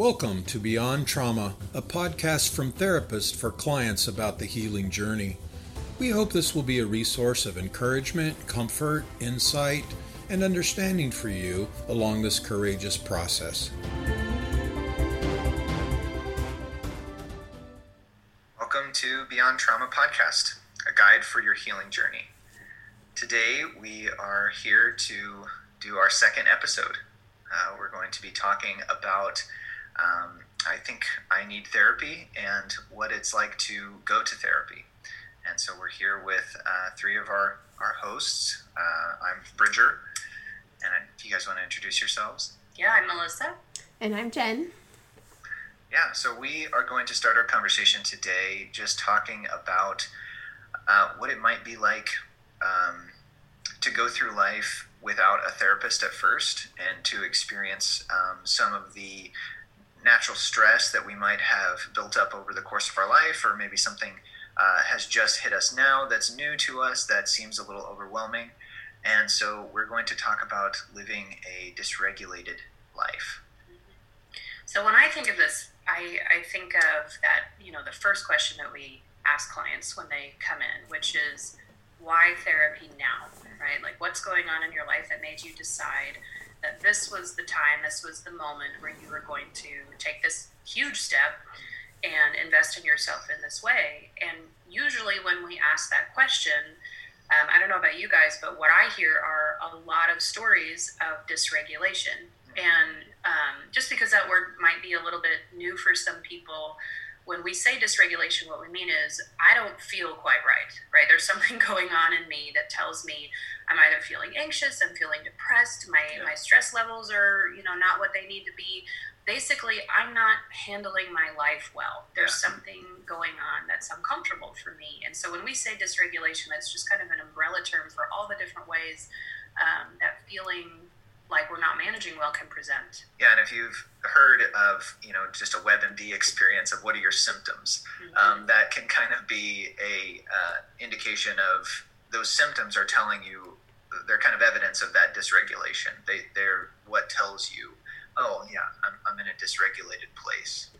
Welcome to Beyond Trauma, a podcast from therapists for clients about the healing journey. We hope this will be a resource of encouragement, comfort, insight, and understanding for you along this courageous process. Welcome to Beyond Trauma Podcast, a guide for your healing journey. Today we are here to do our second episode. Uh, we're going to be talking about um, I think I need therapy and what it's like to go to therapy. And so we're here with uh, three of our, our hosts. Uh, I'm Bridger. And if you guys want to introduce yourselves? Yeah, I'm Melissa. And I'm Jen. Yeah, so we are going to start our conversation today just talking about uh, what it might be like um, to go through life without a therapist at first and to experience um, some of the natural stress that we might have built up over the course of our life, or maybe something uh, has just hit us now that's new to us that seems a little overwhelming. And so we're going to talk about living a dysregulated life. So when I think of this, I, I think of that, you know, the first question that we ask clients when they come in, which is, why therapy now, right? Like, what's going on in your life that made you decide that this was the time, this was the moment where you were going to take this huge step and invest in yourself in this way. And usually, when we ask that question, um, I don't know about you guys, but what I hear are a lot of stories of dysregulation. And um, just because that word might be a little bit new for some people, when we say dysregulation, what we mean is I don't feel quite right, right? There's something going on in me that tells me I'm either feeling anxious, I'm feeling depressed, my, yeah. my stress levels are, you know, not what they need to be. Basically, I'm not handling my life well. There's yeah. something going on that's uncomfortable for me. And so when we say dysregulation, that's just kind of an umbrella term for all the different ways um, that feeling like we're not managing well can present. Yeah, and if you've heard of you know just a WebMD experience of what are your symptoms, mm-hmm. um, that can kind of be a uh, indication of those symptoms are telling you they're kind of evidence of that dysregulation. They they're what tells you, oh yeah, I'm I'm in a dysregulated place.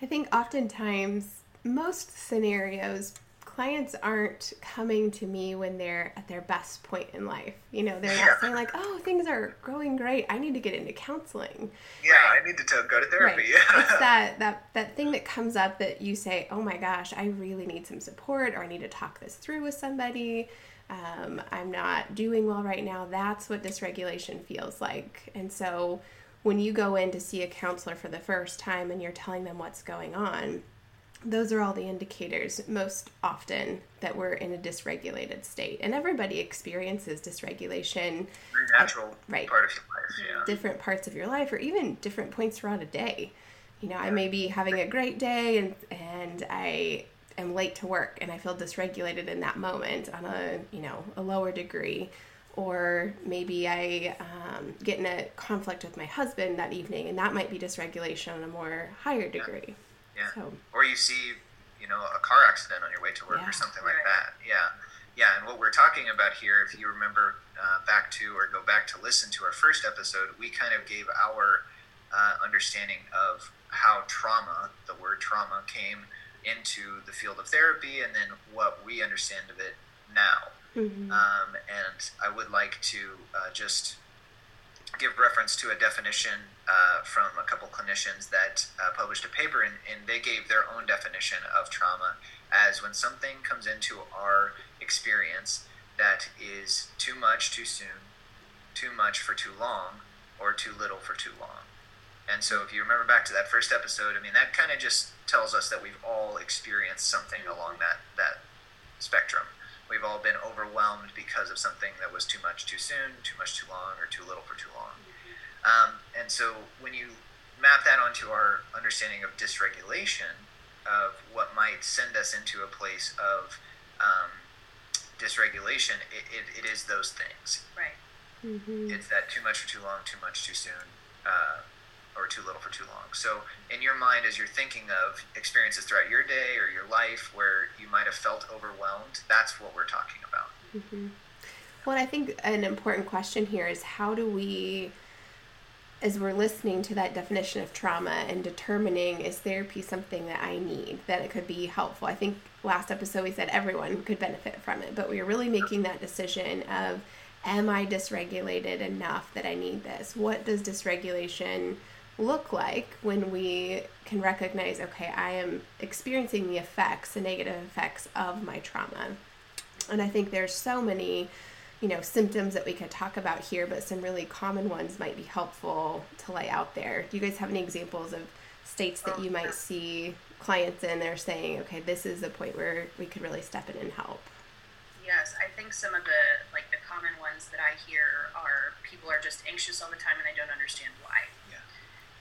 I think oftentimes most scenarios clients aren't coming to me when they're at their best point in life. You know, they're not saying like, "Oh, things are going great. I need to get into counseling." Yeah, I need to go to therapy. Right. it's that that that thing that comes up that you say, "Oh my gosh, I really need some support, or I need to talk this through with somebody." Um, I'm not doing well right now. That's what dysregulation feels like. And so when you go in to see a counselor for the first time and you're telling them what's going on, those are all the indicators most often that we're in a dysregulated state. And everybody experiences dysregulation. Very natural at, right, part of your life, yeah. Different parts of your life, or even different points throughout a day. You know, yeah. I may be having a great day and, and I am late to work and I feel dysregulated in that moment on a, you know, a lower degree. Or maybe I um, get in a conflict with my husband that evening, and that might be dysregulation on a more higher degree. Yeah. Yeah. So. Or you see, you know, a car accident on your way to work yeah. or something like that. Yeah. Yeah. And what we're talking about here, if you remember uh, back to or go back to listen to our first episode, we kind of gave our uh, understanding of how trauma, the word trauma, came into the field of therapy and then what we understand of it now. Mm-hmm. Um, and I would like to uh, just give reference to a definition uh, from a couple clinicians that uh, published a paper, and, and they gave their own definition of trauma as when something comes into our experience that is too much too soon, too much for too long, or too little for too long. And so, if you remember back to that first episode, I mean, that kind of just tells us that we've all experienced something along that that spectrum. We've all been overwhelmed because of something that was too much too soon, too much too long, or too little for too long. Um, and so when you map that onto our understanding of dysregulation, of what might send us into a place of um, dysregulation, it, it, it is those things. Right. Mm-hmm. It's that too much for too long, too much too soon, uh, or too little for too long. So, in your mind, as you're thinking of experiences throughout your day or your life where you might have felt overwhelmed, that's what we're talking about. Mm-hmm. Well, I think an important question here is how do we as we're listening to that definition of trauma and determining is therapy something that I need, that it could be helpful. I think last episode we said everyone could benefit from it, but we are really making that decision of am I dysregulated enough that I need this? What does dysregulation look like when we can recognize, okay, I am experiencing the effects, the negative effects of my trauma? And I think there's so many you know symptoms that we could talk about here but some really common ones might be helpful to lay out there do you guys have any examples of states that you might see clients in there saying okay this is the point where we could really step in and help yes i think some of the like the common ones that i hear are people are just anxious all the time and i don't understand why.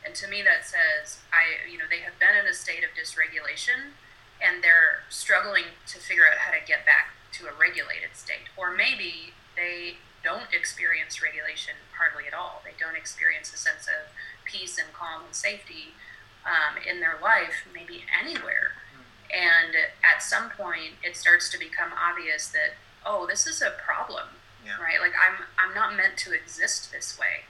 And to me that says i you know they have been in a state of dysregulation and they're struggling to figure out how to get back to a regulated state or maybe they don't experience regulation hardly at all. They don't experience a sense of peace and calm and safety um, in their life, maybe anywhere. And at some point, it starts to become obvious that oh, this is a problem, Yeah. right? Like I'm I'm not meant to exist this way.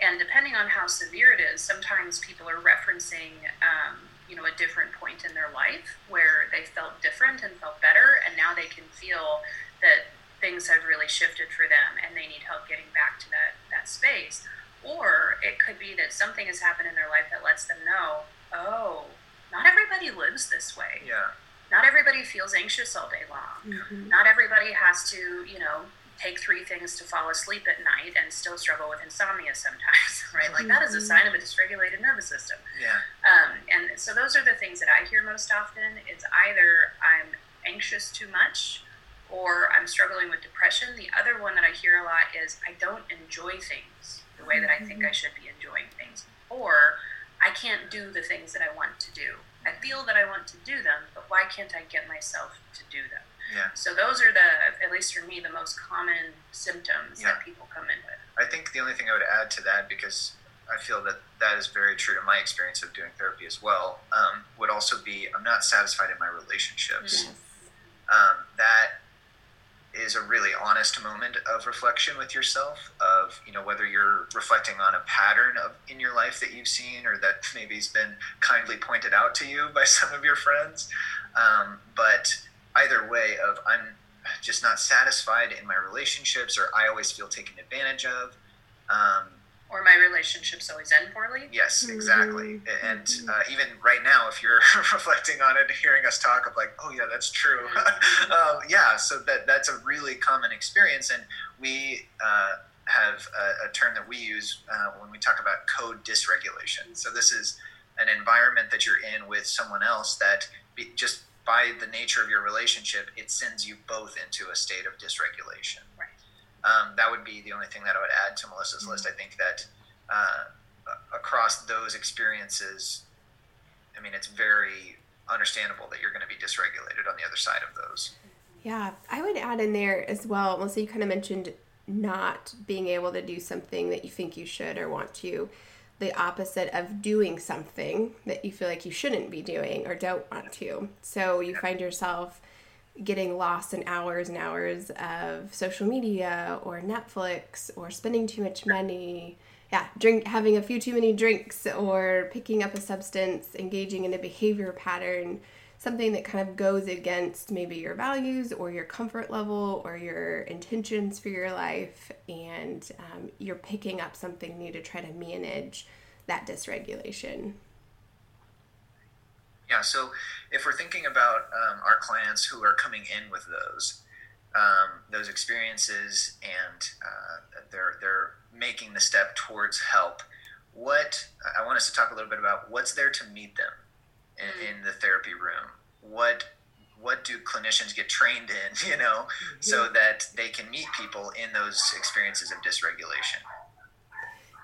And depending on how severe it is, sometimes people are referencing, um, you know, a different point in their life where they felt different and felt better, and now they can feel that things have really shifted for them and they need help getting back to that, that space. Or it could be that something has happened in their life that lets them know, oh, not everybody lives this way. Yeah. Not everybody feels anxious all day long. Mm-hmm. Not everybody has to, you know, take three things to fall asleep at night and still struggle with insomnia sometimes, right? Like that is a sign of a dysregulated nervous system. Yeah. Um, and so those are the things that I hear most often. It's either I'm anxious too much or I'm struggling with depression. The other one that I hear a lot is I don't enjoy things the way that I think I should be enjoying things, or I can't do the things that I want to do. I feel that I want to do them, but why can't I get myself to do them? Yeah. So those are the, at least for me, the most common symptoms Yeah. that people come in with. I think the only thing I would add to that, because I feel that that is very true to my experience of doing therapy as well, um, would also be I'm not satisfied in my relationships. yes Um, that is a really honest moment of reflection with yourself of you know whether you're reflecting on a pattern of in your life that you've seen or that maybe has been kindly pointed out to you by some of your friends um, but either way of i'm just not satisfied in my relationships or i always feel taken advantage of um, Or my relationships always end poorly. Yes, exactly. Mhm. And uh, even right now, if you're reflecting on it, hearing us talk of like, oh yeah, that's true. um, yeah, so that that's a really common experience, and we uh, have a, a term that we use uh, when we talk about co-dysregulation. So this is an environment that you're in with someone else that be, just by the nature of your relationship, it sends you both into a state of dysregulation. Right. Um, that would be the only thing that I would add to Melissa's list. I think that uh, across those experiences, I mean, it's very understandable that you're going to be dysregulated on the other side of those. Yeah, I would add in there as well. Melissa, you kind of mentioned not being able to do something that you think you should or want to. The opposite of doing something that you feel like you shouldn't be doing or don't want to. So you find yourself getting lost in hours and hours of social media or Netflix or spending too much money. Yeah, drink having a few too many drinks or picking up a substance, engaging in a behavior pattern something that kind of goes against maybe your values or your comfort level or your intentions for your life, and um, you're picking up something new to try to manage that dysregulation. Yeah, so if we're thinking about um, our clients who are coming in with those um, those experiences and uh, they're they're making the step towards help, what I want us to talk a little bit about what's there to meet them in, in the therapy room. What what do clinicians get trained in, you know, so that they can meet people in those experiences of dysregulation?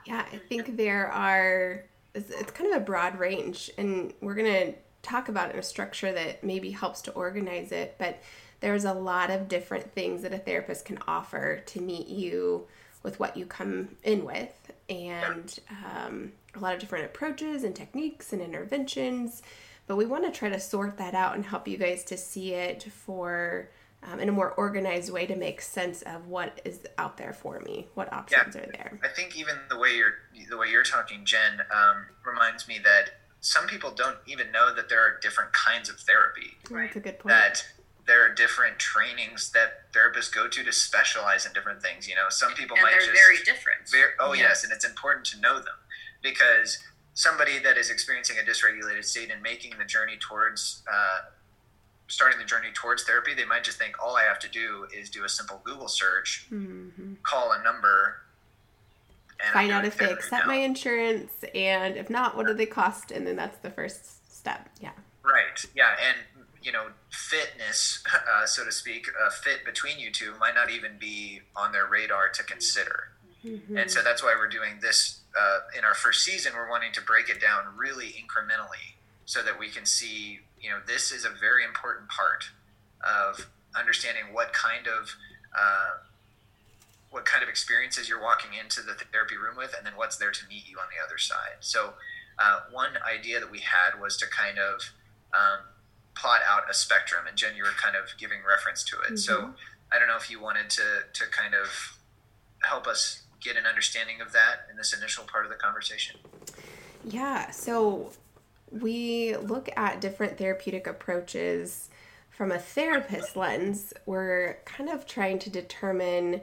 Yeah, I think there are, it's, it's kind of a broad range, and we're going to talk about in a structure that maybe helps to organize it, but there's a lot of different things that a therapist can offer to meet you with what you come in with, and um, a lot of different approaches and techniques and interventions. But we want to try to sort that out and help you guys to see it for um, in a more organized way to make sense of what is out there for me, what options yeah, are there. I think even the way you're the way you're talking, Jen, um, reminds me that some people don't even know that there are different kinds of therapy. Right. That's a good point. That there are different trainings that therapists go to to specialize in different things. You know, some people and might they're just very different. Very, oh yeah. yes, and it's important to know them because somebody that is experiencing a dysregulated state and making the journey towards uh, starting the journey towards therapy, they might just think all I have to do is do a simple Google search, mm-hmm. call a number, find out if they accept my insurance, and if not, what do they cost? And then that's the first step. Yeah. Right. Yeah, and you know, fitness, uh, so to speak, a fit between you two might not even be on their radar to consider. Mm-hmm. And so that's why we're doing this uh, in our first season. We're wanting to break it down really incrementally so that we can see, you know, this is a very important part of understanding what kind of uh, what kind of experiences you're walking into the therapy room with, and then what's there to meet you on the other side. So, uh, one idea that we had was to kind of um, plot out a spectrum, and Jen, you were kind of giving reference to it. Mm-hmm. So, I don't know if you wanted to to kind of help us get an understanding of that in this initial part of the conversation. Yeah. So we look at different therapeutic approaches from a therapist lens. We're kind of trying to determine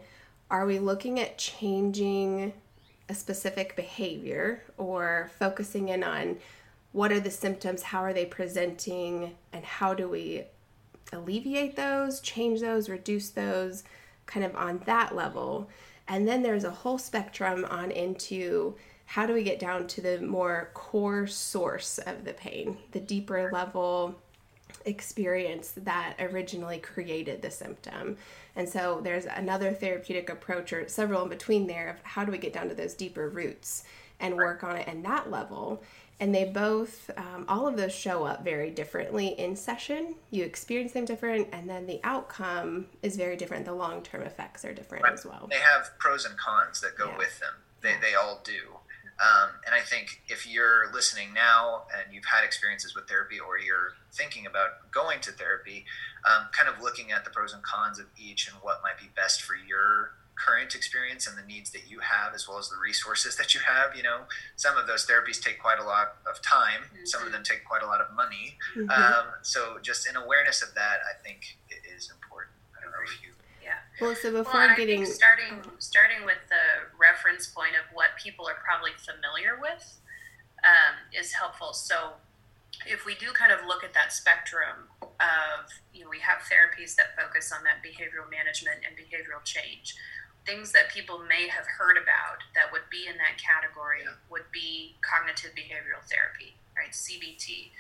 are we looking at changing a specific behavior or focusing in on what are the symptoms, how are they presenting, and how do we alleviate those, change those, reduce those, kind of on that level. And then there's a whole spectrum on into how do we get down to the more core source of the pain, the deeper level experience that originally created the symptom. And so there's another therapeutic approach or several in between there of how do we get down to those deeper roots and work on it in that level. And they both, um, all of those show up very differently in session. You experience them different, and then the outcome is very different. The long term effects are different right. as well. They have pros and cons that go yeah. with them. They, they all do. Um, and I think if you're listening now and you've had experiences with therapy or you're thinking about going to therapy, um, kind of looking at the pros and cons of each and what might be best for your current experience and the needs that you have as well as the resources that you have you know some of those therapies take quite a lot of time. Mm-hmm. some of them take quite a lot of money. Mm-hmm. um, so just an awareness of that i think is important. I don't know if you yeah. Well so before well, getting starting starting with the reference point of what people are probably familiar with um, is helpful. So if we do kind of look at that spectrum of you know we have therapies that focus on that behavioral management and behavioral change things that people may have heard about that would be in that category yeah. would be cognitive behavioral therapy, right? CBT.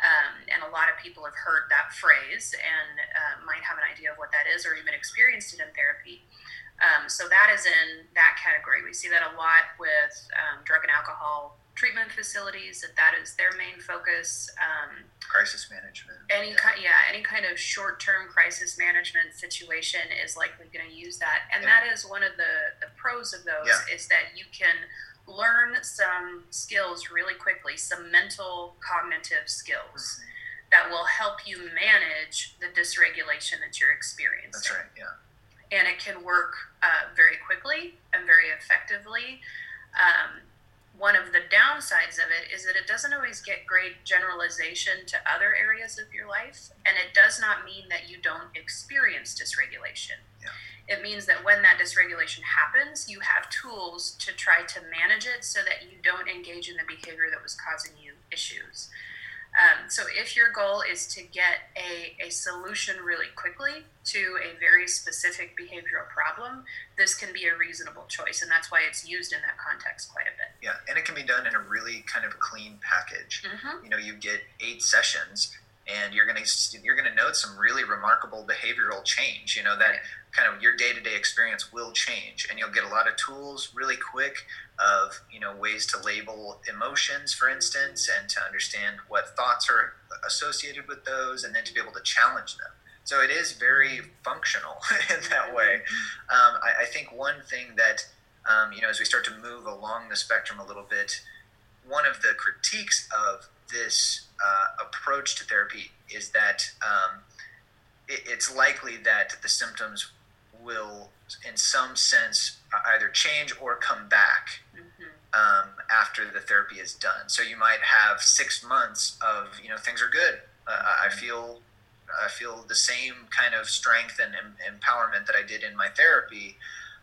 Um, and a lot of people have heard that phrase and uh, might have an idea of what that is or even experienced it in therapy. Um, so that is in that category. We see that a lot with um, drug and alcohol treatment facilities that that is their main focus. Um, crisis management. Any yeah. kind, yeah, any kind of short-term crisis management situation is likely going to use that, and yeah. that is one of the the pros of those yeah. is that you can learn some skills really quickly, some mental cognitive skills. Mm-hmm. That will help you manage the dysregulation that you're experiencing. That's right, yeah. And it can work uh, very quickly and very effectively. Um, one of the downsides of it is that it doesn't always get great generalization to other areas of your life, and it does not mean that you don't experience dysregulation. Yeah. It means that when that dysregulation happens, you have tools to try to manage it so that you don't engage in the behavior that was causing you issues. Um, so if your goal is to get a, a solution really quickly to a very specific behavioral problem, this can be a reasonable choice. And that's why it's used in that context quite a bit. Yeah, and it can be done in a really kind of clean package. Mm-hmm. You know, you get eight sessions and you're going to you're going to note some really remarkable behavioral change you know that kind of your day-to-day experience will change and you'll get a lot of tools really quick of you know ways to label emotions for instance and to understand what thoughts are associated with those and then to be able to challenge them. So it is very functional in that way. Um, I, I, think one thing that um, you know as we start to move along the spectrum a little bit one of the critiques of this uh, approach to therapy is that um, it, it's likely that the symptoms will, in some sense, either change or come back mm-hmm. um, after the therapy is done. So you might have six months of you know things are good. Uh, I mm-hmm. feel I feel the same kind of strength and em- empowerment that I did in my therapy,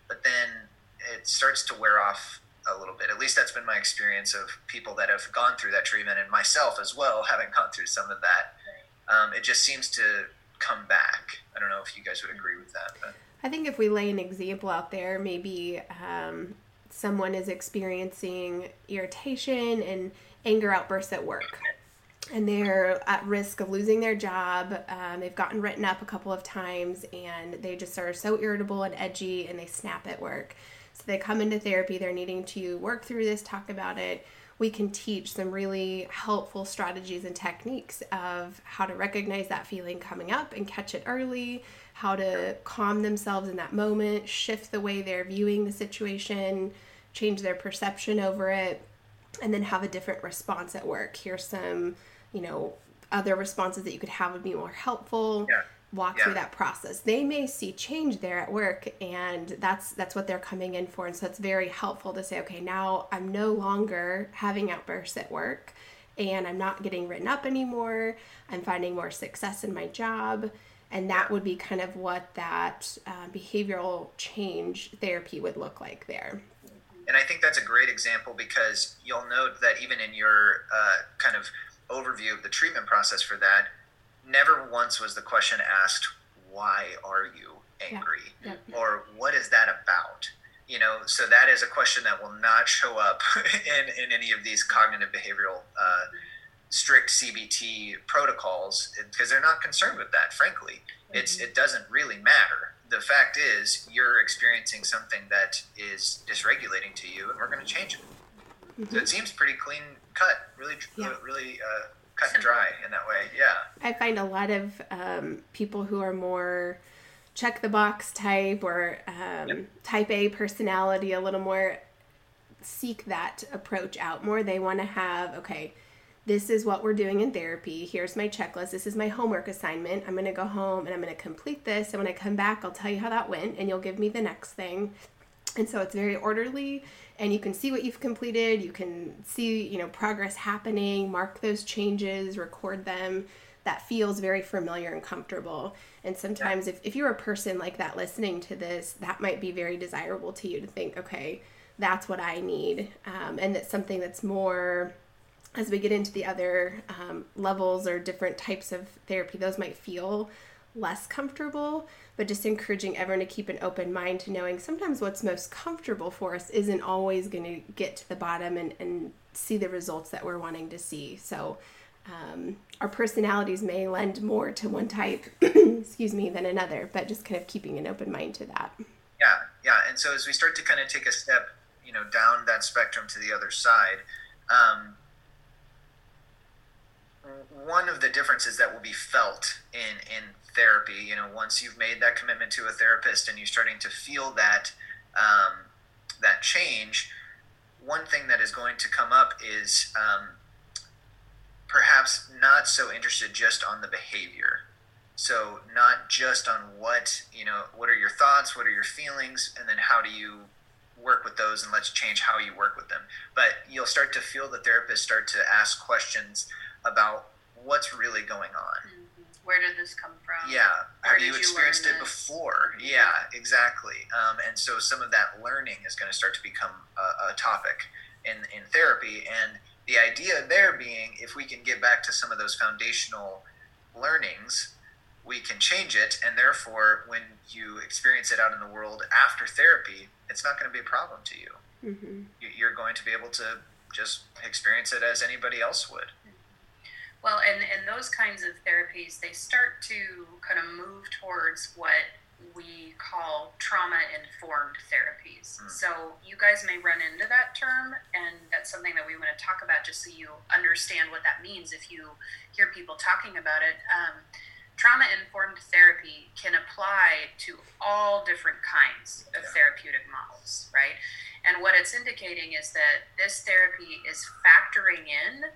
but then it starts to wear off a little bit. At least that's been my experience of people that have gone through that treatment, and myself as well, having gone through some of that. Um, it just seems to come back. I don't know if you guys would agree with that. But. I think if we lay an example out there, maybe um, someone is experiencing irritation and anger outbursts at work. And they're at risk of losing their job. Um, they've gotten written up a couple of times and they just are so irritable and edgy and they snap at work. So they come into therapy, they're needing to work through this, talk about it. We can teach some really helpful strategies and techniques of how to recognize that feeling coming up and catch it early, how to calm themselves in that moment, shift the way they're viewing the situation, change their perception over it, and then have a different response at work. Here's some, you know, other responses that you could have would be more helpful. Yeah walk yeah. through that process. They may see change there at work and that's that's what they're coming in for. And so it's very helpful to say, okay, now I'm no longer having outbursts at work and I'm not getting written up anymore. I'm finding more success in my job. And that would be kind of what that uh, behavioral change therapy would look like there. And I think that's a great example because you'll note that even in your uh, kind of overview of the treatment process for that, never once was the question asked, why are you angry? Yeah. Yeah. Or what is that about? You know, so that is a question that will not show up in, in any of these cognitive behavioral uh, strict CBT protocols because they're not concerned with that, frankly. It's, mm-hmm. it doesn't really matter. The fact is, you're experiencing something that is dysregulating to you, and we're going to change it. Mm-hmm. So it seems pretty clean cut, really, really uh, cut and dry in that way. Yeah. I find a lot of um, people who are more check the box type or um, yep. type A personality, a little more seek that approach out more. They want to have, okay, this is what we're doing in therapy. Here's my checklist. This is my homework assignment. I'm going to go home and I'm going to complete this. And when I come back, I'll tell you how that went and you'll give me the next thing. And so it's very orderly and you can see what you've completed. You can see, you know, progress happening, mark those changes, record them. That feels very familiar and comfortable. And sometimes, if, if you're a person like that listening to this, that might be very desirable to you to think, okay, that's what I need. Um, and that's something that's more, as we get into the other um, levels or different types of therapy, those might feel less comfortable, but just encouraging everyone to keep an open mind to knowing sometimes what's most comfortable for us isn't always going to get to the bottom and, and see the results that we're wanting to see. So, um, our personalities may lend more to one type, excuse me, than another, but just kind of keeping an open mind to that. Yeah, yeah. And so as we start to kind of take a step, you know, down that spectrum to the other side, um, one of the differences that will be felt in in therapy. You know, once you've made that commitment to a therapist and you're starting to feel that um, that change, one thing that is going to come up is um, perhaps not so interested just on the behavior. So not just on what you know, what are your thoughts, what are your feelings, and then how do you work with those, and let's change how you work with them. But you'll start to feel the therapist start to ask questions about what's really going on. Where did this come from? Yeah. Have you experienced you it before? Yeah, exactly. Um, and so some of that learning is going to start to become a, a, topic in, in therapy. And the idea there being if we can get back to some of those foundational learnings, we can change it. And therefore, when you experience it out in the world after therapy, it's not going to be a problem to you. Mm-hmm. You're going to be able to just experience it as anybody else would. Well, and, and those kinds of therapies, they start to kind of move towards what we call trauma informed therapies. Mm. So you guys may run into that term, and that's something that we want to talk about just so you understand what that means if you hear people talking about it. Um, trauma informed therapy can apply to all different kinds of therapeutic models, right? And what it's indicating is that this therapy is factoring in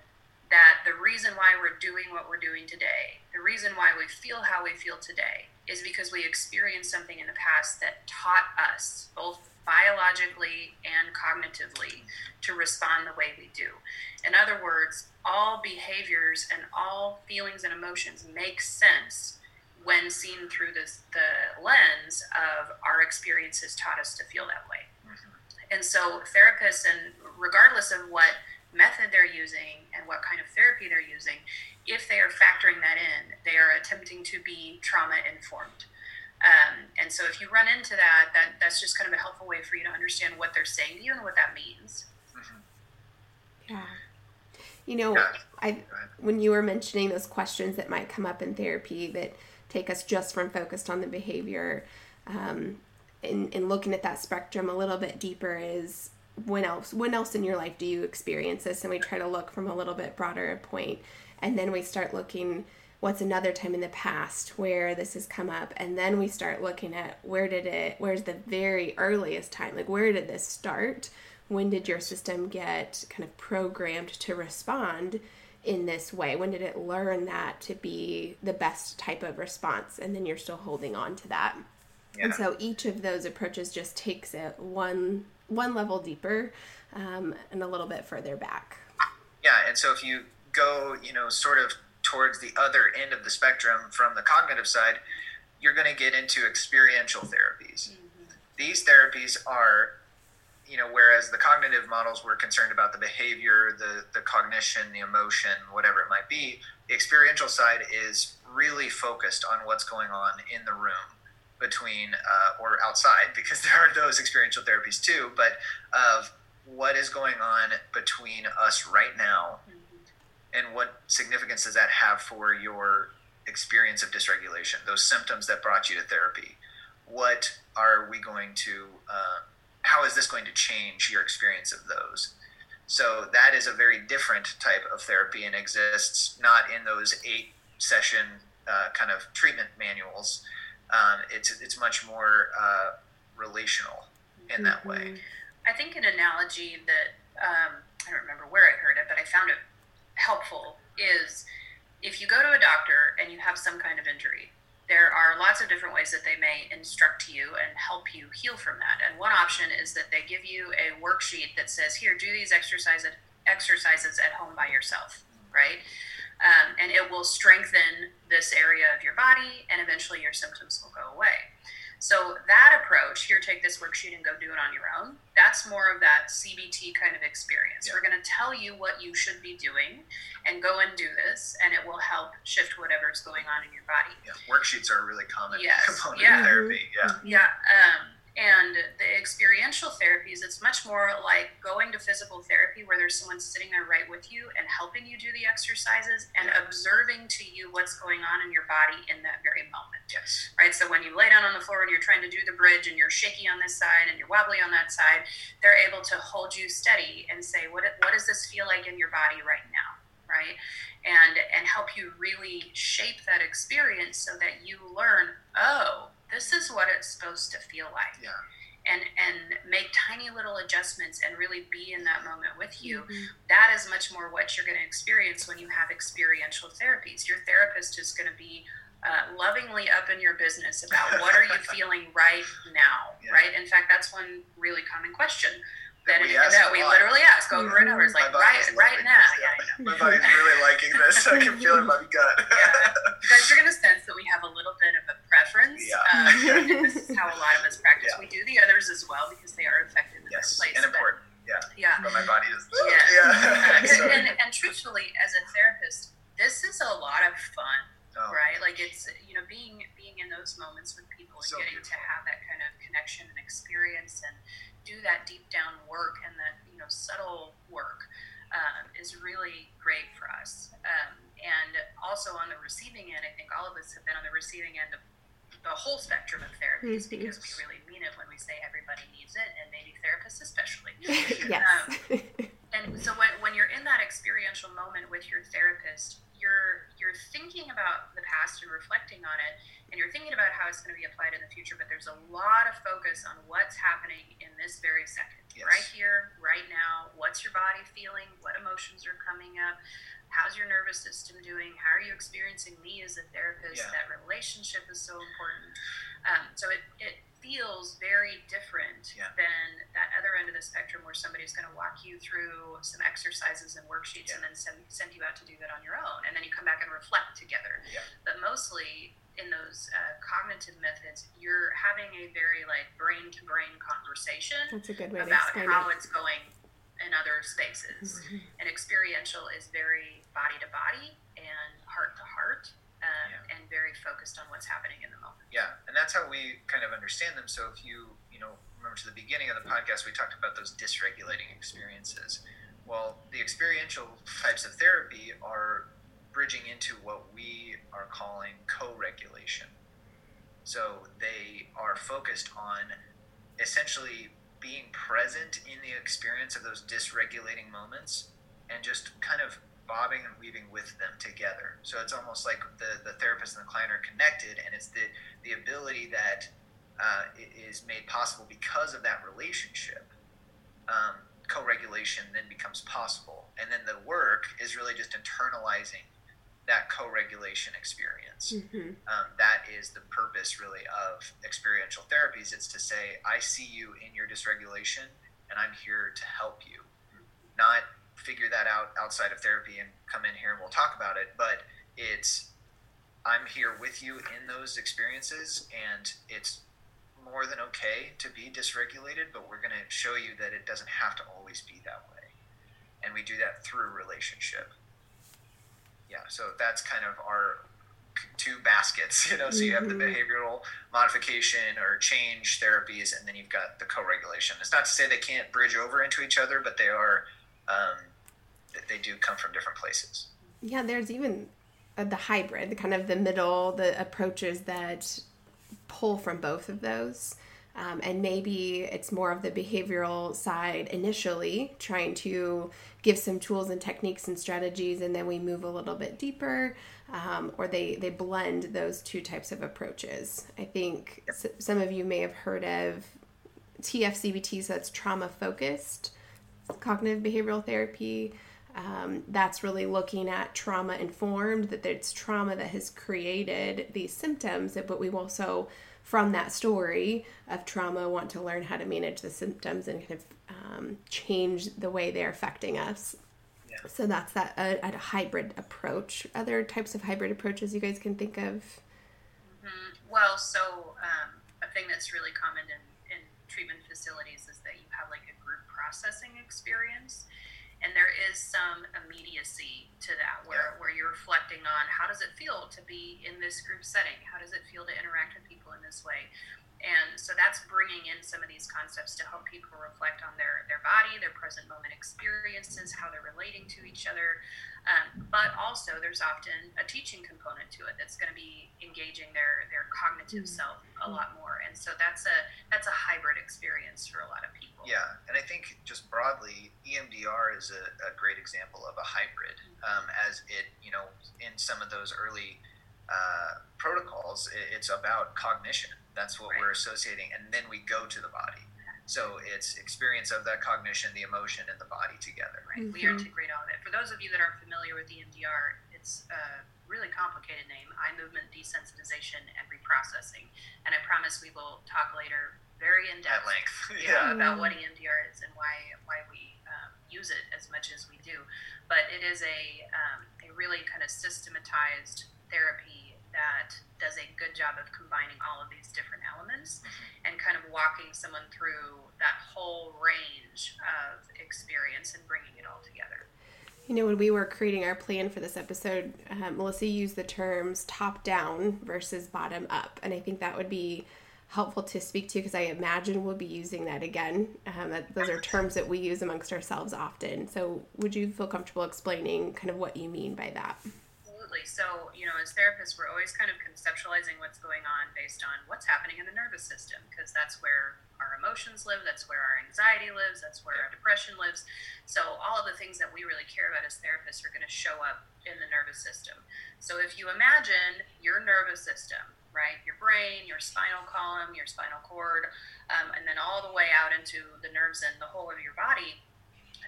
that the reason why we're doing what we're doing today, the reason why we feel how we feel today, is because we experienced something in the past that taught us, both biologically and cognitively, to respond the way we do. In other words, all behaviors and all feelings and emotions make sense when seen through this, the lens of our experiences taught us to feel that way. Mm-hmm. And so, therapists, and regardless of what method they're using and what kind of therapy they're using, if they are factoring that in, they are attempting to be trauma informed. Um, and so if you run into that, that that's just kind of a helpful way for you to understand what they're saying to you and what that means. Mm-hmm. Yeah. You know. I when you were mentioning those questions that might come up in therapy that take us just from focused on the behavior, um, in, in looking at that spectrum a little bit deeper is when else when else in your life do you experience this? And we try to look from a little bit broader point. And then we start looking what's another time in the past where this has come up. And then we start looking at where did it where's the very earliest time? Like where did this start? When did your system get kind of programmed to respond in this way? When did it learn that to be the best type of response? And then you're still holding on to that. Yeah. and so each of those approaches just takes it one one level deeper um, and a little bit further back. Yeah, and so if you go, you know, sort of towards the other end of the spectrum from the cognitive side, you're going to get into experiential therapies. Mm-hmm. These therapies are, you know, whereas the cognitive models were concerned about the behavior, the the cognition, the emotion, whatever it might be, the experiential side is really focused on what's going on in the room between uh, or outside because there are those experiential therapies too but of what is going on between us right now mm-hmm. and what significance does that have for your experience of dysregulation those symptoms that brought you to therapy what are we going to uh, how is this going to change your experience of those so that is a very different type of therapy and exists not in those eight session uh, kind of treatment manuals um, it's it's much more uh, relational in that way. Mm-hmm. I think an analogy that um, I don't remember where I heard it, but I found it helpful is if you go to a doctor and you have some kind of injury, there are lots of different ways that they may instruct you and help you heal from that. And one option is that they give you a worksheet that says, "Here, do these exercises exercises at home by yourself." Right? Um, and it will strengthen this area of your body, and eventually your symptoms will go away. So that approach, here, take this worksheet and go do it on your own. That's more of that CBT kind of experience. Yeah. We're going to tell you what you should be doing, and go and do this, and it will help shift whatever's going on in your body. Yeah, worksheets are a really common yes. component yeah. of therapy. Yeah, yeah. Um, and the experiential therapies, it's much more like going to physical therapy where there's someone sitting there right with you and helping you do the exercises and observing to you what's going on in your body in that very moment. Yes. Right. So when you lay down on the floor and you're trying to do the bridge and you're shaky on this side and you're wobbly on that side, they're able to hold you steady and say, what, what does this feel like in your body right now? Right. And, and help you really shape that experience so that you learn, oh, this is what it's supposed to feel like. Yeah. And, and make tiny little adjustments and really be in that moment with you. Mm-hmm. That is much more what you're going to experience when you have experiential therapies. Your therapist is going to be uh, lovingly up in your business about what are you feeling right now, yeah. right? In fact, that's one really common question that we, that we literally ask over and over. It's like right, right now. Yeah, My body's really liking this. I can feel it in my gut. yeah. You guys are Yeah. Um, this is how a lot of us practice. Yeah. We do the others as well because they are effective in yes. their place. And important. yeah. Yeah. But my body is. Yeah. yeah. Uh, and, and, and truthfully, as a therapist, this is a lot of fun. Oh. Right, like it's you know being being in those moments with people and so getting beautiful. to have that kind of connection and experience and do that deep down work and that you know subtle work um, is really great for us. Um, and also on the receiving end, I think all of us have been on the receiving end of the whole spectrum of therapies mm-hmm. because we really mean it when we say everybody needs it, and maybe therapists especially. yes. Um, and so when, when you're in that experiential moment with your therapist, you're you're thinking about the past and reflecting on it, and you're thinking about how it's going to be applied in the future. But there's a lot of focus on what's happening in this very second, yes. right here, right now. What's your body feeling? What emotions are coming up? How's your nervous system doing? How are you experiencing me as a therapist? Yeah. That relationship is so important. Um, so it, it feels very different yeah. than that other end of the spectrum where somebody's going to walk you through some exercises and worksheets yeah. and then send, send you out to do that on your own. And then you come back and reflect together. Yeah. But mostly in those uh, cognitive methods, you're having a very like brain to brain conversation That's a good way about how it. it's going in other spaces. Mm-hmm. And experiential is very body to body and heart to heart. Um, yeah. and very focused on what's happening in the moment. Yeah, and that's how we kind of understand them. So if you, you know, remember to the beginning of the podcast, we talked about those dysregulating experiences. Well, the experiential types of therapy are bridging into what we are calling co-regulation. So they are focused on essentially being present in the experience of those dysregulating moments and just kind of bobbing and weaving with them together. So it's almost like the, the therapist and the client are connected, and it's the, the ability that uh, is made possible because of that relationship. Um, co regulation then becomes possible. And then the work is really just internalizing that co-regulation experience. Mm-hmm. Um, that is the purpose really of experiential therapies. It's to say, I see you in your dysregulation, and I'm here to help you. Not figure that out outside of therapy and come in here and we'll talk about it, but it's I'm here with you in those experiences, and it's more than okay to be dysregulated, but we're going to show you that it doesn't have to always be that way. And we do that through relationship yeah, so that's kind of our two baskets, you know. So you have the mm-hmm. behavioral modification or change therapies, and then you've got the co-regulation. It's not to say they can't bridge over into each other, but they are um, they do come from different places. Yeah, there's even uh, the hybrid, the kind of the middle, the approaches that pull from both of those. Um, and maybe it's more of the behavioral side initially, trying to give some tools and techniques and strategies, and then we move a little bit deeper, um, or they, they blend those two types of approaches. I think s- some of you may have heard of TFCBT, so that's trauma focused cognitive behavioral therapy. Um, that's really looking at trauma informed, that it's trauma that has created these symptoms, but we also from that story of trauma want to learn how to manage the symptoms and kind of um, change the way they're affecting us. Yeah. So that's that a, a, hybrid approach. Other types of hybrid approaches you guys can think of? Mm-hmm. Well, so um, a thing that's really common in, in treatment facilities is that you have like a group processing experience and there is some immediacy to that where, where you're reflecting on how does it feel to be in this group setting? How does it feel to interact with people in this way and so that's bringing in some of these concepts to help people reflect on their, their body, their present moment experiences, how they're relating to each other. Um, but also, there's often a teaching component to it that's going to be engaging their, their cognitive mm-hmm. self a lot more. And so that's a that's a hybrid experience for a lot of people. Yeah, and I think just broadly, EMDR is a, a great example of a hybrid, mm-hmm. um, as it you know in some of those early uh, protocols, it's about cognition that's what right. we're associating, and then we go to the body. So it's experience of that cognition, the emotion, and the body together. Right. Mm-hmm. We integrate all of it. For those of you that aren't familiar with EMDR, it's a really complicated name: eye movement desensitization and reprocessing. And I promise we will talk later, very in depth, at length, yeah, about what EMDR is and why why we um, use it as much as we do. But it is a um, a really kind of systematized therapy that does a good job of combining all of these different elements mm-hmm. and kind of walking someone through that whole range of experience and bringing it all together. You know, when we were creating our plan for this episode, um, Melissa used the terms top down versus bottom up. And I think that would be helpful to speak to because I imagine we'll be using that again. Um, that, those are terms that we use amongst ourselves often. So, would you feel comfortable explaining kind of what you mean by that? Absolutely. So, you know, as therapists, we're always kind of conceptualizing what's going on based on what's happening in the nervous system, because that's where our emotions live, that's where our anxiety lives, that's where our depression lives. So, all of the things that we really care about as therapists are going to show up in the nervous system. So, if you imagine your nervous system, right, your brain, your spinal column, your spinal cord, um, and then all the way out into the nerves and the whole of your body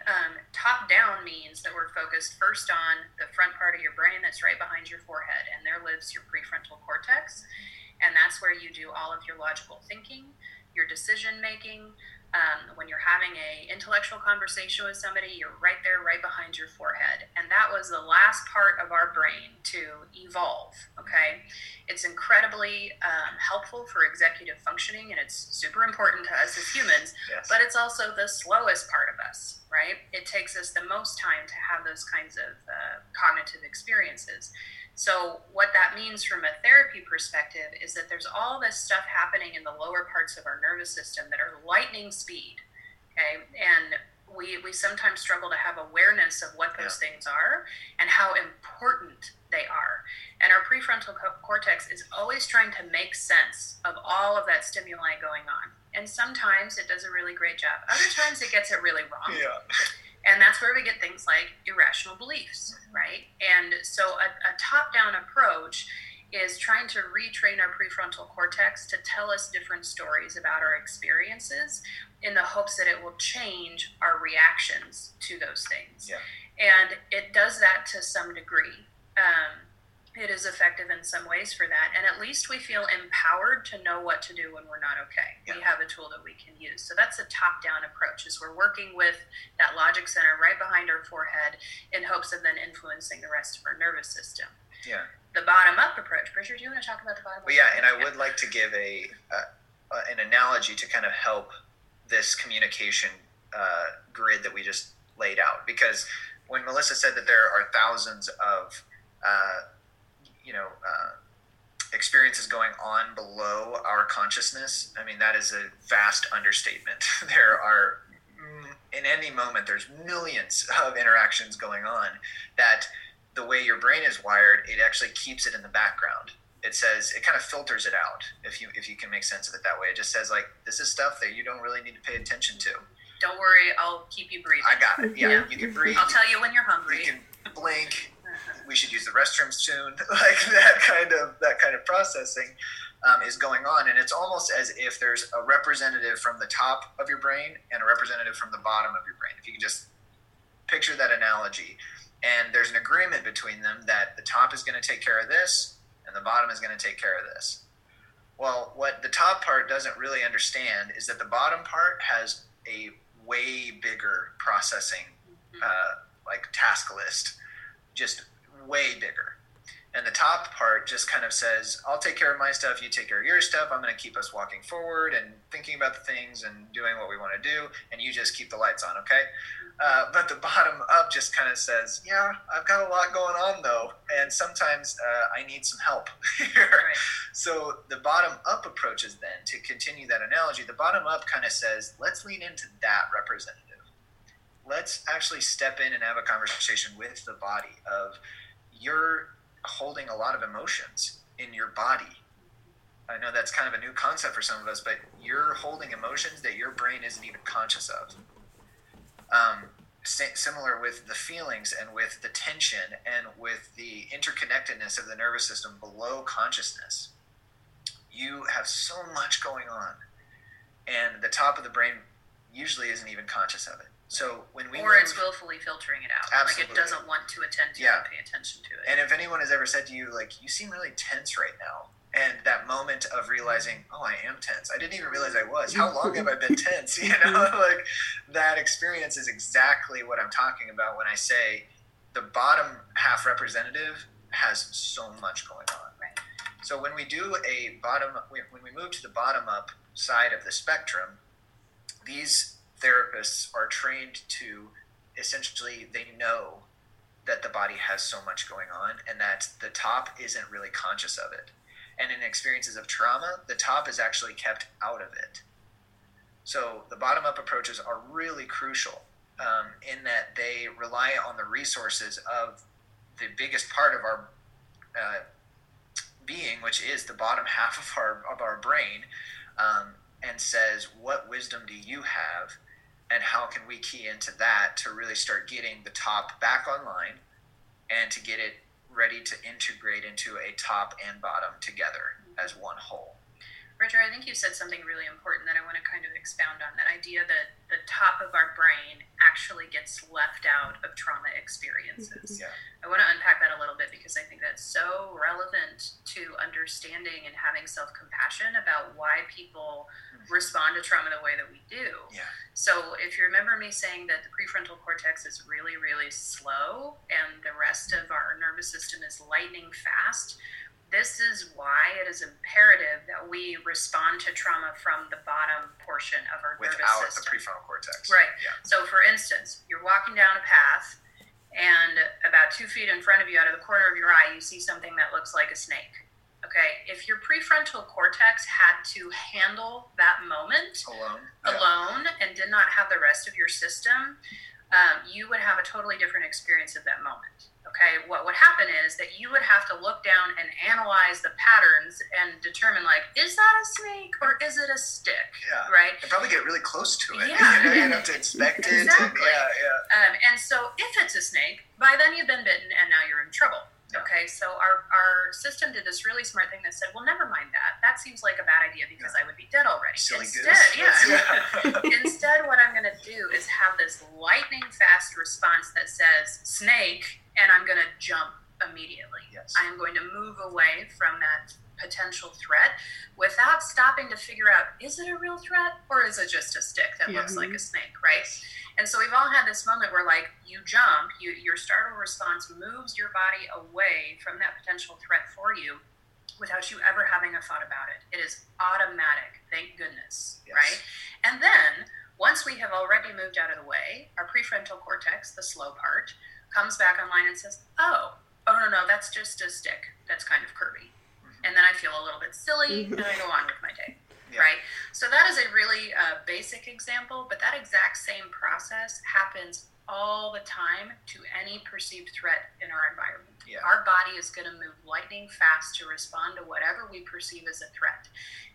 um, top down means that we're focused first on the front part of your brain that's right behind your forehead, and there lives your prefrontal cortex. And that's where you do all of your logical thinking, your decision making, um, when you're having a intellectual conversation with somebody you're right there right behind your forehead. And that was the last part of our brain to evolve okay? It's incredibly um, helpful for executive functioning and it's super important to us as humans yes. but it's also the slowest part of us right? It takes us the most time to have those kinds of uh, cognitive experiences so, what that means from a therapy perspective is that there's all this stuff happening in the lower parts of our nervous system that are lightning speed. Okay. And we, we sometimes struggle to have awareness of what those yeah. things are and how important they are. And our prefrontal co- cortex is always trying to make sense of all of that stimuli going on. And sometimes it does a really great job. Other times it gets it really wrong. Yeah. And that's where we get things like irrational beliefs, right? And so a, a top down approach is trying to retrain our prefrontal cortex to tell us different stories about our experiences in the hopes that it will change our reactions to those things. Yeah. And it does that to some degree. Um, it is effective in some ways for that. And at least we feel empowered to know what to do when we're not okay. Yeah. We have a tool that we can use. So that's a top down approach is we're working with that logic center right behind our forehead in hopes of then influencing the rest of our nervous system. Yeah. The bottom up approach. Bridger, do you want to talk about the bottom well, yeah, and I would like to give a uh, an analogy to kind of help this communication uh, grid that we just laid out because when Melissa said that there are thousands of uh, you know uh, experiences going on below our consciousness i mean that is a vast understatement. There are mm, in any moment there's millions of interactions going on that the way your brain is wired it actually keeps it in the background. It says it kind of filters it out if you if you can make sense of it that way. It just says like this is stuff that you don't really need to pay attention to. Don't worry i'll keep you breathing. I got it. Yeah, yeah. you can breathe. I'll tell you when you're hungry. You can blink we should use the restroom soon. Like that kind of that kind of processing um, is going on and it's almost as if there's a representative from the top of your brain and a representative from the bottom of your brain if you can just picture that analogy. And there's an agreement between them that the top is going to take care of this and the bottom is going to take care of this. Well what the top part doesn't really understand is that the bottom part has a way bigger processing mm-hmm. uh, like task list. Just way bigger. And the top part just kind of says, I'll take care of my stuff, you take care of your stuff. I'm going to keep us walking forward and thinking about the things and doing what we want to do. And you just keep the lights on, okay? Uh, but the bottom up just kind of says, Yeah, I've got a lot going on though. And sometimes uh, I need some help here. So the bottom up approaches then to continue that analogy. The bottom up kind of says, Let's lean into that representative. Let's actually step in and have a conversation with the body of, you're holding a lot of emotions in your body. I know that's kind of a new concept for some of us, but you're holding emotions that your brain isn't even conscious of. Um, similar with the feelings and with the tension and with the interconnectedness of the nervous system below consciousness. You have so much going on, and the top of the brain usually isn't even conscious of it. So when we or move, it's willfully filtering it out, absolutely. like it doesn't want to attend to yeah. and pay attention to it. And if anyone has ever said to you, like, you seem really tense right now, and that moment of realizing, oh, I am tense. I didn't even realize I was. How long have I been tense? You know, like that experience is exactly what I'm talking about when I say the bottom half representative has so much going on. Right. So when we do a bottom, when we move to the bottom up side of the spectrum, these therapists are trained to essentially they know that the body has so much going on and that the top isn't really conscious of it. And in experiences of trauma, the top is actually kept out of it. So the bottom up approaches are really crucial um, in that they rely on the resources of the biggest part of our uh, being, which is the bottom half of our of our brain, um, and says, "What wisdom do you have?" And how can we key into that to really start getting the top back online and to get it ready to integrate into a top and bottom together as one whole. Bridger, I think you said something really important that I want to kind of expound on that idea that the top of our brain actually gets left out of trauma experiences. Yeah. I want to unpack that a little bit because I think that's so relevant to understanding and having self compassion about why people mm-hmm. respond to trauma the way that we do. Yeah. So, if you remember me saying that the prefrontal cortex is really, really slow and the rest of our nervous system is lightning fast, this is why it is imperative that we respond to trauma from the bottom portion of our Without nervous system. the prefrontal cortex. Right. Yeah. So, for instance, you're walking down a path, and about two feet in front of you, out of the corner of your eye, you see something that looks like a snake. Okay, if your prefrontal cortex had to handle that moment alone, alone yeah. and did not have the rest of your system, um, you would have a totally different experience of that moment okay, what would happen is that you would have to look down and analyze the patterns and determine like, is that a snake or is it a stick? Yeah. Right. And probably get really close to it. Yeah. you know, have to inspect exactly. it. And, yeah, yeah. Um, and so if it's a snake, by then you've been bitten and now you're in trouble. Okay, so our, our system did this really smart thing that said, well, never mind that. That seems like a bad idea because yeah. I would be dead already. Silly Instead, goose. yeah. Instead, what I'm going to do is have this lightning fast response that says snake, and I'm going to jump immediately. Yes. I am going to move away from that potential threat without stopping to figure out is it a real threat or is it just a stick that yeah. looks like mm-hmm. a snake, right? And so we've all had this moment where, like, you jump, you, your startle response moves your body away from that potential threat for you without you ever having a thought about it. It is automatic, thank goodness, yes. right? And then once we have already moved out of the way, our prefrontal cortex, the slow part, comes back online and says, oh, oh no, no, that's just a stick that's kind of curvy. Mm-hmm. And then I feel a little bit silly and I go on with my day yeah. right? So that is a really uh, basic example, but that exact same process happens all the time to any perceived threat in our environment. Yeah. Our body is going to move lightning fast to respond to whatever we perceive as a threat.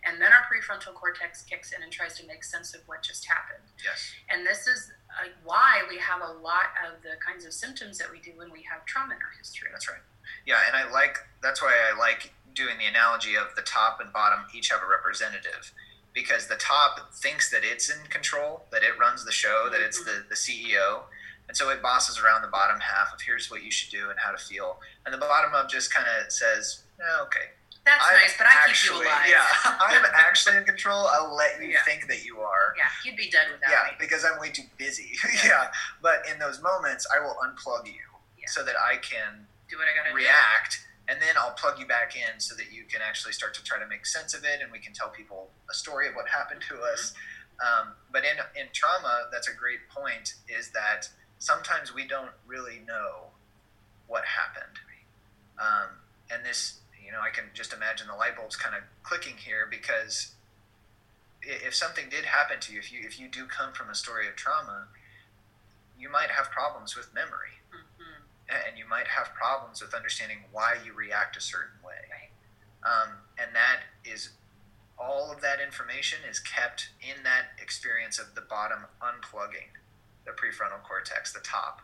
And then our prefrontal cortex kicks in and tries to make sense of what just happened. Yes. And this is uh, why we have a lot of the kinds of symptoms that we do when we have trauma in our history. That's right. Yeah, and I like that's why I like doing the analogy of the top and bottom each have a representative because the top thinks that it's in control, that it runs the show, that it's the, the CEO. And so it bosses around the bottom half of here's what you should do and how to feel. And the bottom up just kind of says, oh, okay. That's I'm nice, but I actually, keep you alive. Yeah, I'm actually in control. I'll let you yeah. think that you are. Yeah, you'd be dead without yeah, me. because I'm way too busy. yeah, but in those moments, I will unplug you yeah. so that I can do what I gotta react. Do and then I'll plug you back in so that you can actually start to try to make sense of it, and we can tell people a story of what happened to us. Um, but in in trauma, that's a great point. Is that sometimes we don't really know what happened, um, and this, you know, I can just imagine the light bulbs kind of clicking here because if something did happen to you, if you if you do come from a story of trauma, you might have problems with memory. And you might have problems with understanding why you react a certain way. Um, and that is all of that information is kept in that experience of the bottom unplugging the prefrontal cortex, the top,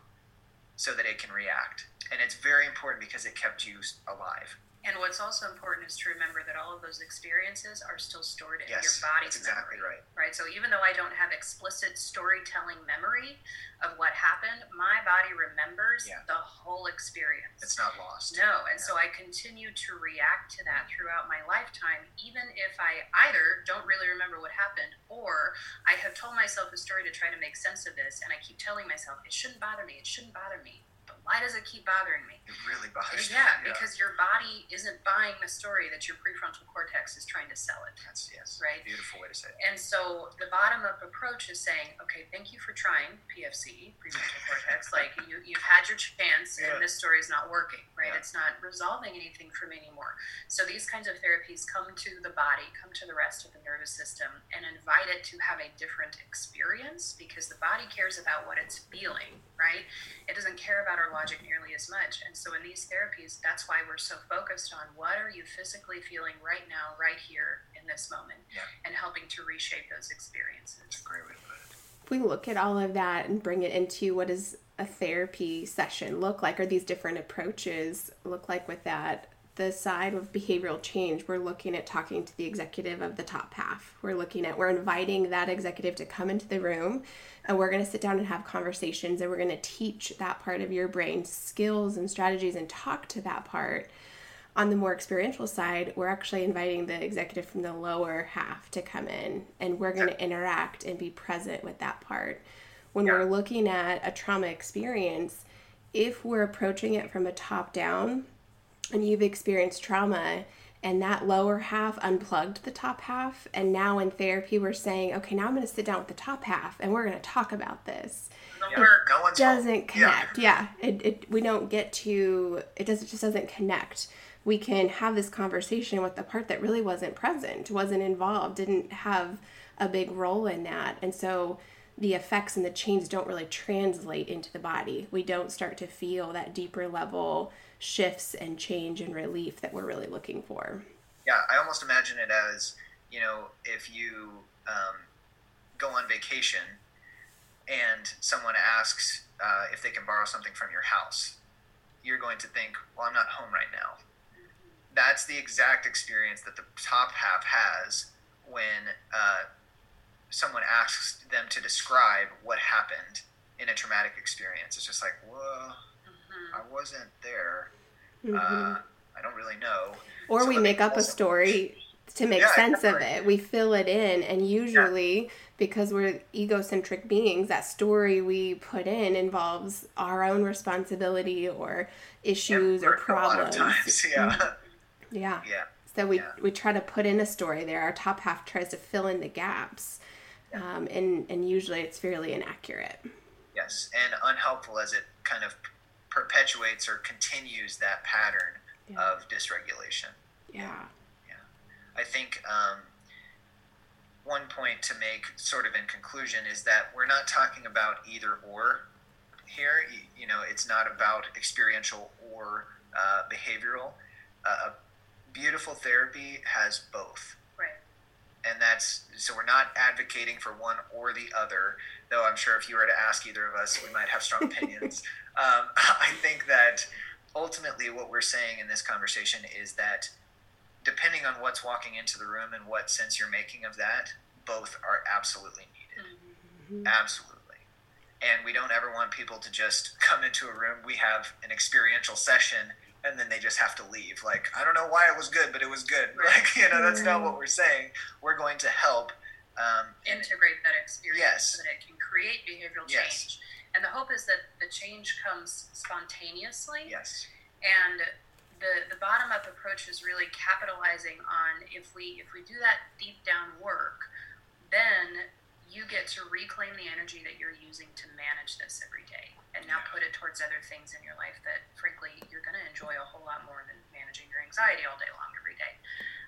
so that it can react. And it's very important because it kept you alive. And what's also important is to remember that all of those experiences are still stored in yes, your body's exactly memory. Right. Right. So even though I don't have explicit storytelling memory of what happened, my body remembers yeah. the whole experience. It's not lost. No. And yeah. so I continue to react to that throughout my lifetime, even if I either don't really remember what happened or I have told myself a story to try to make sense of this and I keep telling myself, it shouldn't bother me, it shouldn't bother me why does it keep bothering me? It really bothers yeah, me. Yeah, because your body isn't buying the story that your prefrontal cortex is trying to sell it. That's yes. Right. Beautiful way to say it. And so the bottom up approach is saying, okay, thank you for trying PFC, prefrontal cortex. Like you, you've had your chance, yeah. and this story is not working. Right. Yeah. It's not resolving anything for me anymore. So these kinds of therapies come to the body, come to the rest of the nervous system, and invite it to have a different experience because the body cares about what it's feeling. Right. It doesn't care about our neurologic nearly as much. And so in these therapies, that's why we're so focused on what are you physically feeling right now, right here in this moment, Yeah. and helping to reshape those experiences. That's a great way to put it. If we look at all of that and bring it into what does a therapy session look like, or these different approaches look like with that, the side of behavioral change, we're looking at talking to the executive of the top half. We're looking at, we're inviting that executive to come into the room and we're going to sit down and have conversations and we're going to teach that part of your brain skills and strategies and talk to that part. On the more experiential side, we're actually inviting the executive from the lower half to come in and we're going to interact and be present with that part. When Yeah. we're looking at a trauma experience, if we're approaching it from a top down, and you've experienced trauma and that lower half unplugged the top half. And now in therapy we're saying okay now i'm going to sit down with the top half and we're going to talk about this. Yeah. No doesn't Yeah. connect. Yeah, It, it we don't get to it does it just doesn't connect. We can have this conversation with the part that really wasn't present wasn't involved didn't have a big role in that. And so the effects and the change don't really translate into the body. We don't start to feel that deeper level shifts and change and relief that we're really looking for Yeah, I almost imagine it as you know, if you um, go on vacation and someone asks uh, if they can borrow something from your house, you're going to think, "Well, I'm not home right now." That's the exact experience that the top half has when uh, someone asks them to describe what happened in a traumatic experience. It's just like, "Whoa. I wasn't there. Mhm. Uh, I don't really know." or So we make up a story to make Yeah, sense of it we fill it in and usually because we're egocentric beings that story we put in involves our own responsibility or issues or a lot of problems times, yeah, yeah yeah. so we Yeah. we try to put in a story there our top half tries to fill in the gaps um, and and usually it's fairly inaccurate Yes, and unhelpful as it kind of perpetuates or continues that pattern Yeah. of dysregulation. yeah Yeah. I think um, one point to make, sort of in conclusion, is that we're not talking about either or here. You, you know, it's not about experiential or uh, behavioral. Uh, beautiful therapy has both. Right. and that's so we're not advocating for one or the other though i'm sure if you were to ask either of us we might have strong opinions um, i think that ultimately what we're saying in this conversation is that depending on what's walking into the room and what sense you're making of that both are absolutely needed Mhm. absolutely and we don't ever want people to just come into a room we have an experiential session and then they just have to leave like i don't know why it was good but it was good Right. like you know that's not what we're saying we're going to help um, integrate that experience Yes. so that it can create behavioral Yes. change. And the hope is that the change comes spontaneously. yes And the, the bottom up approach is really capitalizing on if we if we do that deep down work, then you get to reclaim the energy that you're using to manage this every day and now put it towards other things in your life that frankly you're going to enjoy a whole lot more than managing your anxiety all day long every day.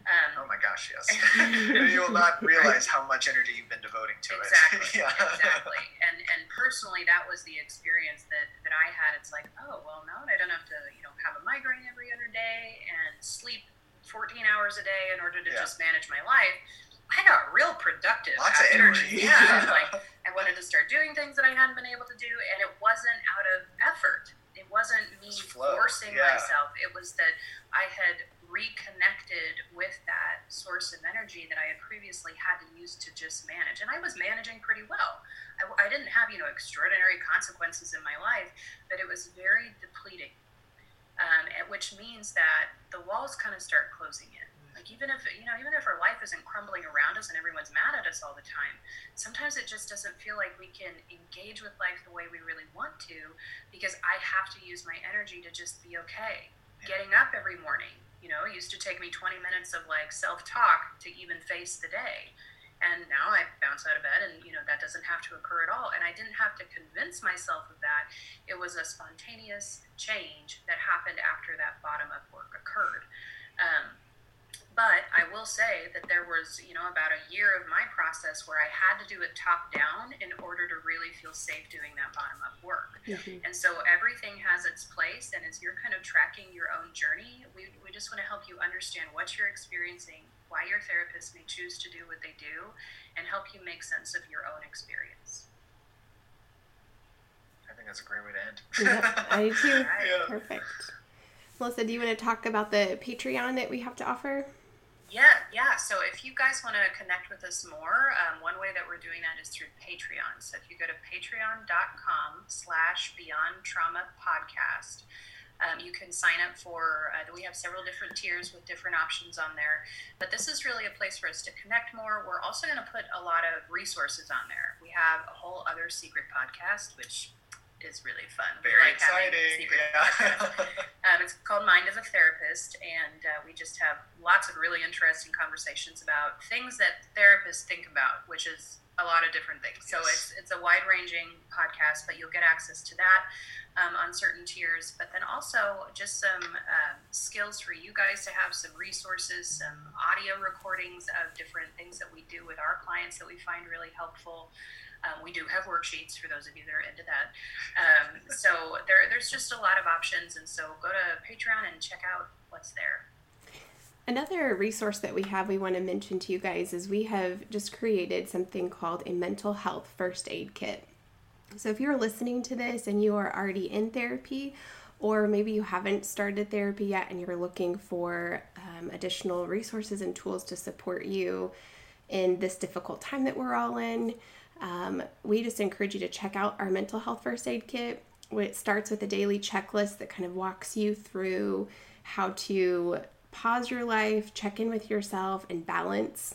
Um, oh my gosh yes. You will not realize how much energy you've been devoting to exactly it yeah. exactly. And and personally that was the experience that that i had. It's like oh well now that i don't have to you know have a migraine every other day and sleep 14 hours a day in order to Yeah. just manage my life i got real productive lots of energy. yeah. like i wanted to start doing things that i hadn't been able to do and it wasn't out of effort. It wasn't me It's flow, forcing yeah. myself. It was that i had reconnected with that source of energy that I had previously had to use to just manage. And I was managing pretty well. I, I didn't have, you know, extraordinary consequences in my life, but it was very depleting. Um, which means that the walls kind of start closing in. Like even if you know, even if our life isn't crumbling around us and everyone's mad at us all the time, sometimes it just doesn't feel like we can engage with life the way we really want to, because I have to use my energy to just be okay. Getting up every morning, you know, used to take me 20 minutes of like self talk to even face the day. And now I bounce out of bed and, you know, that doesn't have to occur at all. And I didn't have to convince myself of that. It was a spontaneous change that happened after that bottom up work occurred. Um, but I will will say that there was, you know, about a year of my process where I had to do it top down in order to really feel safe doing that bottom up work. Mm-hmm. And so everything has its place. And as you're kind of tracking your own journey, we, we just want to help you understand what you're experiencing, why your therapist may choose to do what they do, and help you make sense of your own experience. I think that's a great way to end. yeah, I do too. Yeah. Perfect. Melissa, do you want to talk about the Patreon that we have to offer? Yeah, yeah. So if you guys want to connect with us more, um, one way that we're doing that is through Patreon. So if you go to patreon.com slash beyond trauma podcast, um, you can sign up for, uh, we have several different tiers with different options on there. But this is really a place for us to connect more. We're also going to put a lot of resources on there. We have a whole other secret podcast, which is really fun. Very like exciting. Yeah. um, it's called Mind as a Therapist, and uh, we just have lots of really interesting conversations about things that therapists think about, which is a lot of different things. Yes. So it's it's a wide ranging podcast, but you'll get access to that um, on certain tiers. But then also just some um, skills for you guys to have some resources, some audio recordings of different things that we do with our clients that we find really helpful. Um, we do have worksheets for those of you that are into that. Um, so there, there's just a lot of options, and so go to Patreon and check out what's there. Another resource that we have we want to mention to you guys is we have just created something called a mental health first aid kit. So if you're listening to this and you are already in therapy, or maybe you haven't started therapy yet and you're looking for um, additional resources and tools to support you in this difficult time that we're all in, um, we just encourage you to check out our mental health first aid kit. It starts with a daily checklist that kind of walks you through how to pause your life, check in with yourself, and balance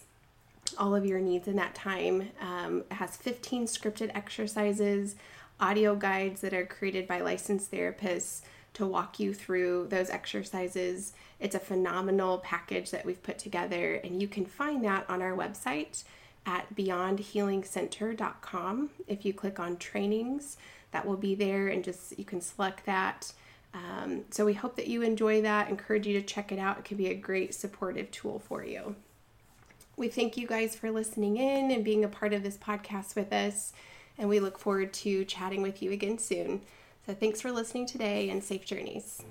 all of your needs in that time. Um, it has 15 scripted exercises, audio guides that are created by licensed therapists to walk you through those exercises. It's a phenomenal package that we've put together, and you can find that on our website at beyondhealingcenter.com. If you click on trainings, that will be there and just you can select that. Um, so we hope that you enjoy that. Encourage you to check it out. It can be a great supportive tool for you. We thank you guys for listening in and being a part of this podcast with us, and we look forward to chatting with you again soon. So thanks for listening today and safe journeys.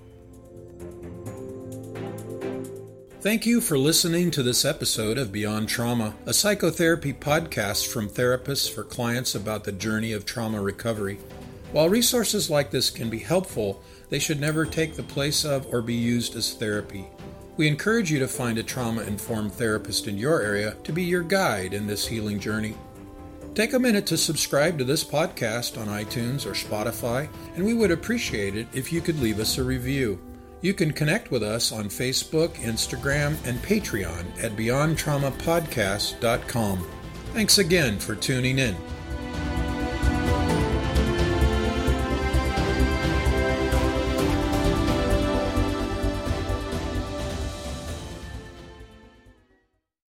Thank you for listening to this episode of Beyond Trauma, a psychotherapy podcast from therapists for clients about the journey of trauma recovery. While resources like this can be helpful, they should never take the place of or be used as therapy. We encourage you to find a trauma informed therapist in your area to be your guide in this healing journey. Take a minute to subscribe to this podcast on iTunes or Spotify, and we would appreciate it if you could leave us a review. You can connect with us on Facebook, Instagram, and Patreon at BeyondTraumaPodcast.com. Thanks again for tuning in.